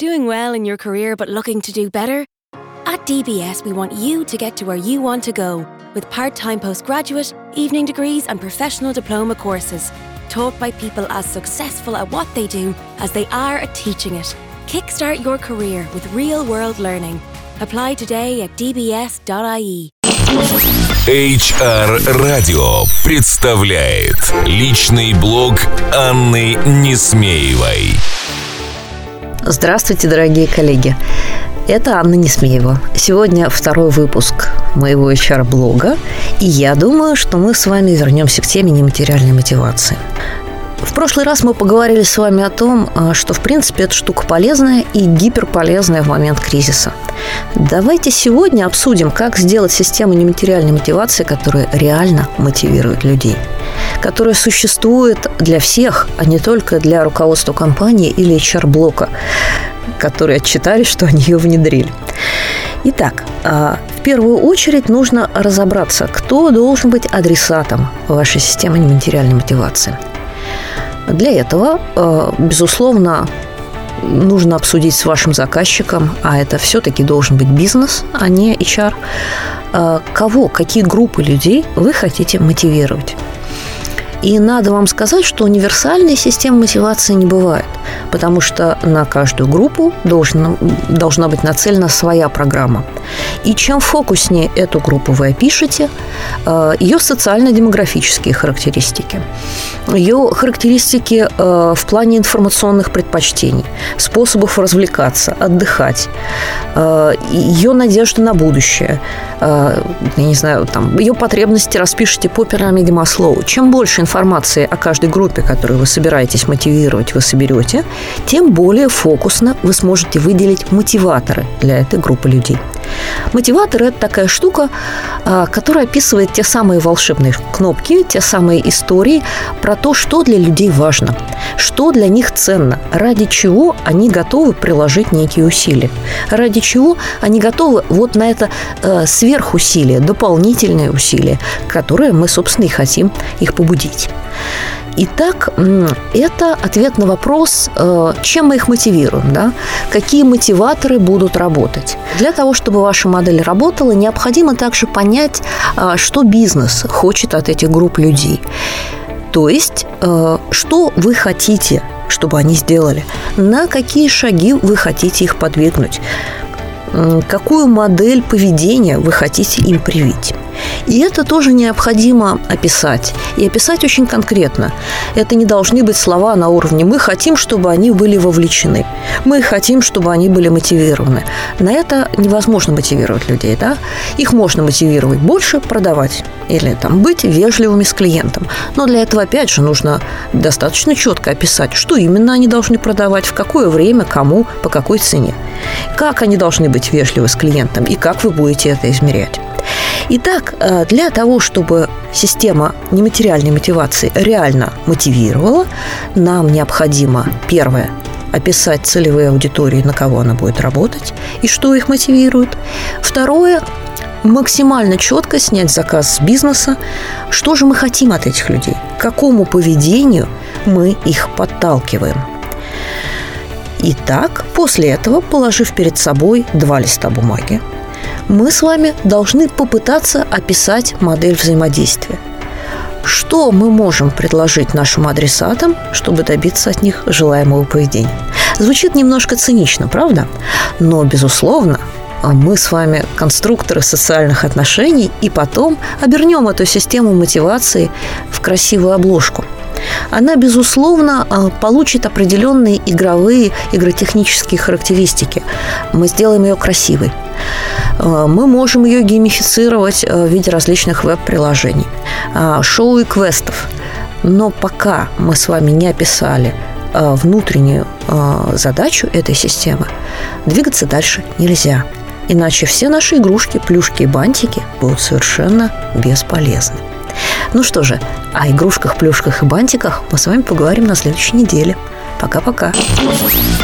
Doing well in your career but looking to do better? At DBS, we want you to get to where you want to go with part time postgraduate, evening degrees, and professional diploma courses. Taught by people as successful at what they do as they are at teaching it. Kickstart your career with real world learning. Apply today at dbs.ie. HR Radio представляет личный блог Анны Несмеевой. Здравствуйте, дорогие коллеги. Это Анна Несмеева. Сегодня второй выпуск моего HR-блога, и я думаю, что мы с вами вернемся к теме нематериальной мотивации. В прошлый раз мы поговорили с вами о том, а, что, в принципе, эта штука полезная и гиперполезная в момент кризиса. Давайте сегодня обсудим, как сделать систему нематериальной мотивации, которая реально мотивирует людей которая существует для всех, а не только для руководства компании или HR-блока, которые отчитали, что они ее внедрили. Итак, а, в первую очередь нужно разобраться, кто должен быть адресатом вашей системы нематериальной мотивации – для этого, э, безусловно, нужно обсудить с вашим заказчиком, а это все-таки должен быть бизнес, а не HR, э, кого, какие группы людей вы хотите мотивировать. И надо вам сказать, что универсальной системы мотивации не бывает, потому что на каждую группу должна, должна быть нацелена своя программа. И чем фокуснее эту группу вы опишете, э, ее социально-демографические характеристики, ее характеристики э, в плане информационных предпочтений, способов развлекаться, отдыхать, э, ее надежды на будущее, я не знаю, там, ее потребности распишите по пирамиде Маслоу. Чем больше информации о каждой группе, которую вы собираетесь мотивировать, вы соберете, тем более фокусно вы сможете выделить мотиваторы для этой группы людей. Мотиватор – это такая штука, а, которая описывает те самые волшебные кнопки, те самые истории про то, что для людей важно, что для них ценно, ради чего они готовы приложить некие усилия, ради чего они готовы вот на это э, сверхусилие, дополнительные усилия, которые мы, собственно, и хотим их побудить. Итак, это ответ на вопрос, э, чем мы их мотивируем, да? какие мотиваторы будут работать. Для того, чтобы ваша модель работала, необходимо также понять, а, что бизнес хочет от этих групп людей. То есть, э, что вы хотите, чтобы они сделали, на какие шаги вы хотите их подвигнуть, какую модель поведения вы хотите им привить. И это тоже необходимо описать. И описать очень конкретно. Это не должны быть слова на уровне «мы хотим, чтобы они были вовлечены», «мы хотим, чтобы они были мотивированы». На это невозможно мотивировать людей. Да? Их можно мотивировать больше продавать или там, быть вежливыми с клиентом. Но для этого, опять же, нужно достаточно четко описать, что именно они должны продавать, в какое время, кому, по какой цене. Как они должны быть вежливы с клиентом и как вы будете это измерять. Итак, э, для того, чтобы система нематериальной мотивации реально мотивировала, нам необходимо, первое, описать целевые аудитории, на кого она будет работать и что их мотивирует. Второе, максимально четко снять заказ с бизнеса, что же мы хотим от этих людей, какому поведению мы их подталкиваем. Итак, после этого, положив перед собой два листа бумаги, мы с вами должны попытаться описать модель взаимодействия. Что мы можем предложить нашим адресатам, чтобы добиться от них желаемого поведения? Звучит немножко цинично, правда? Но, безусловно, мы с вами конструкторы социальных отношений, и потом обернем эту систему мотивации в красивую обложку. Она, безусловно, а, получит определенные игровые, игротехнические характеристики. Мы сделаем ее красивой. Э, мы можем ее геймифицировать э, в виде различных веб-приложений, шоу и квестов. Но пока мы с вами не описали внутреннюю задачу этой системы, двигаться дальше нельзя. Иначе все наши игрушки, плюшки и бантики будут совершенно бесполезны. Ну что же, о игрушках, плюшках и бантиках мы с вами поговорим на следующей неделе. Пока-пока.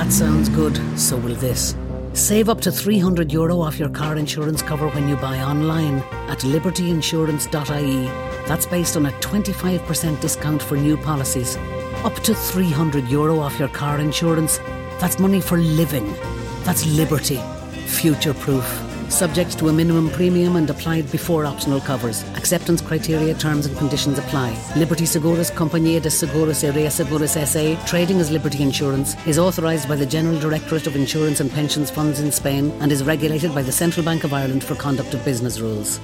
that sounds good, so will this. Save up to 300 euro off your car insurance cover when you buy online at libertyinsurance.ie. That's based on a 25% discount for new policies. Up to 300 euro off your car insurance. That's money for living. That's liberty. Future proof. Subject to a minimum premium and applied before optional covers. Acceptance criteria, terms and conditions apply. Liberty Seguros Compañía de Seguros y Reaseguros SA, trading as Liberty Insurance, is authorised by the General Directorate of Insurance and Pensions Funds in Spain and is regulated by the Central Bank of Ireland for conduct of business rules.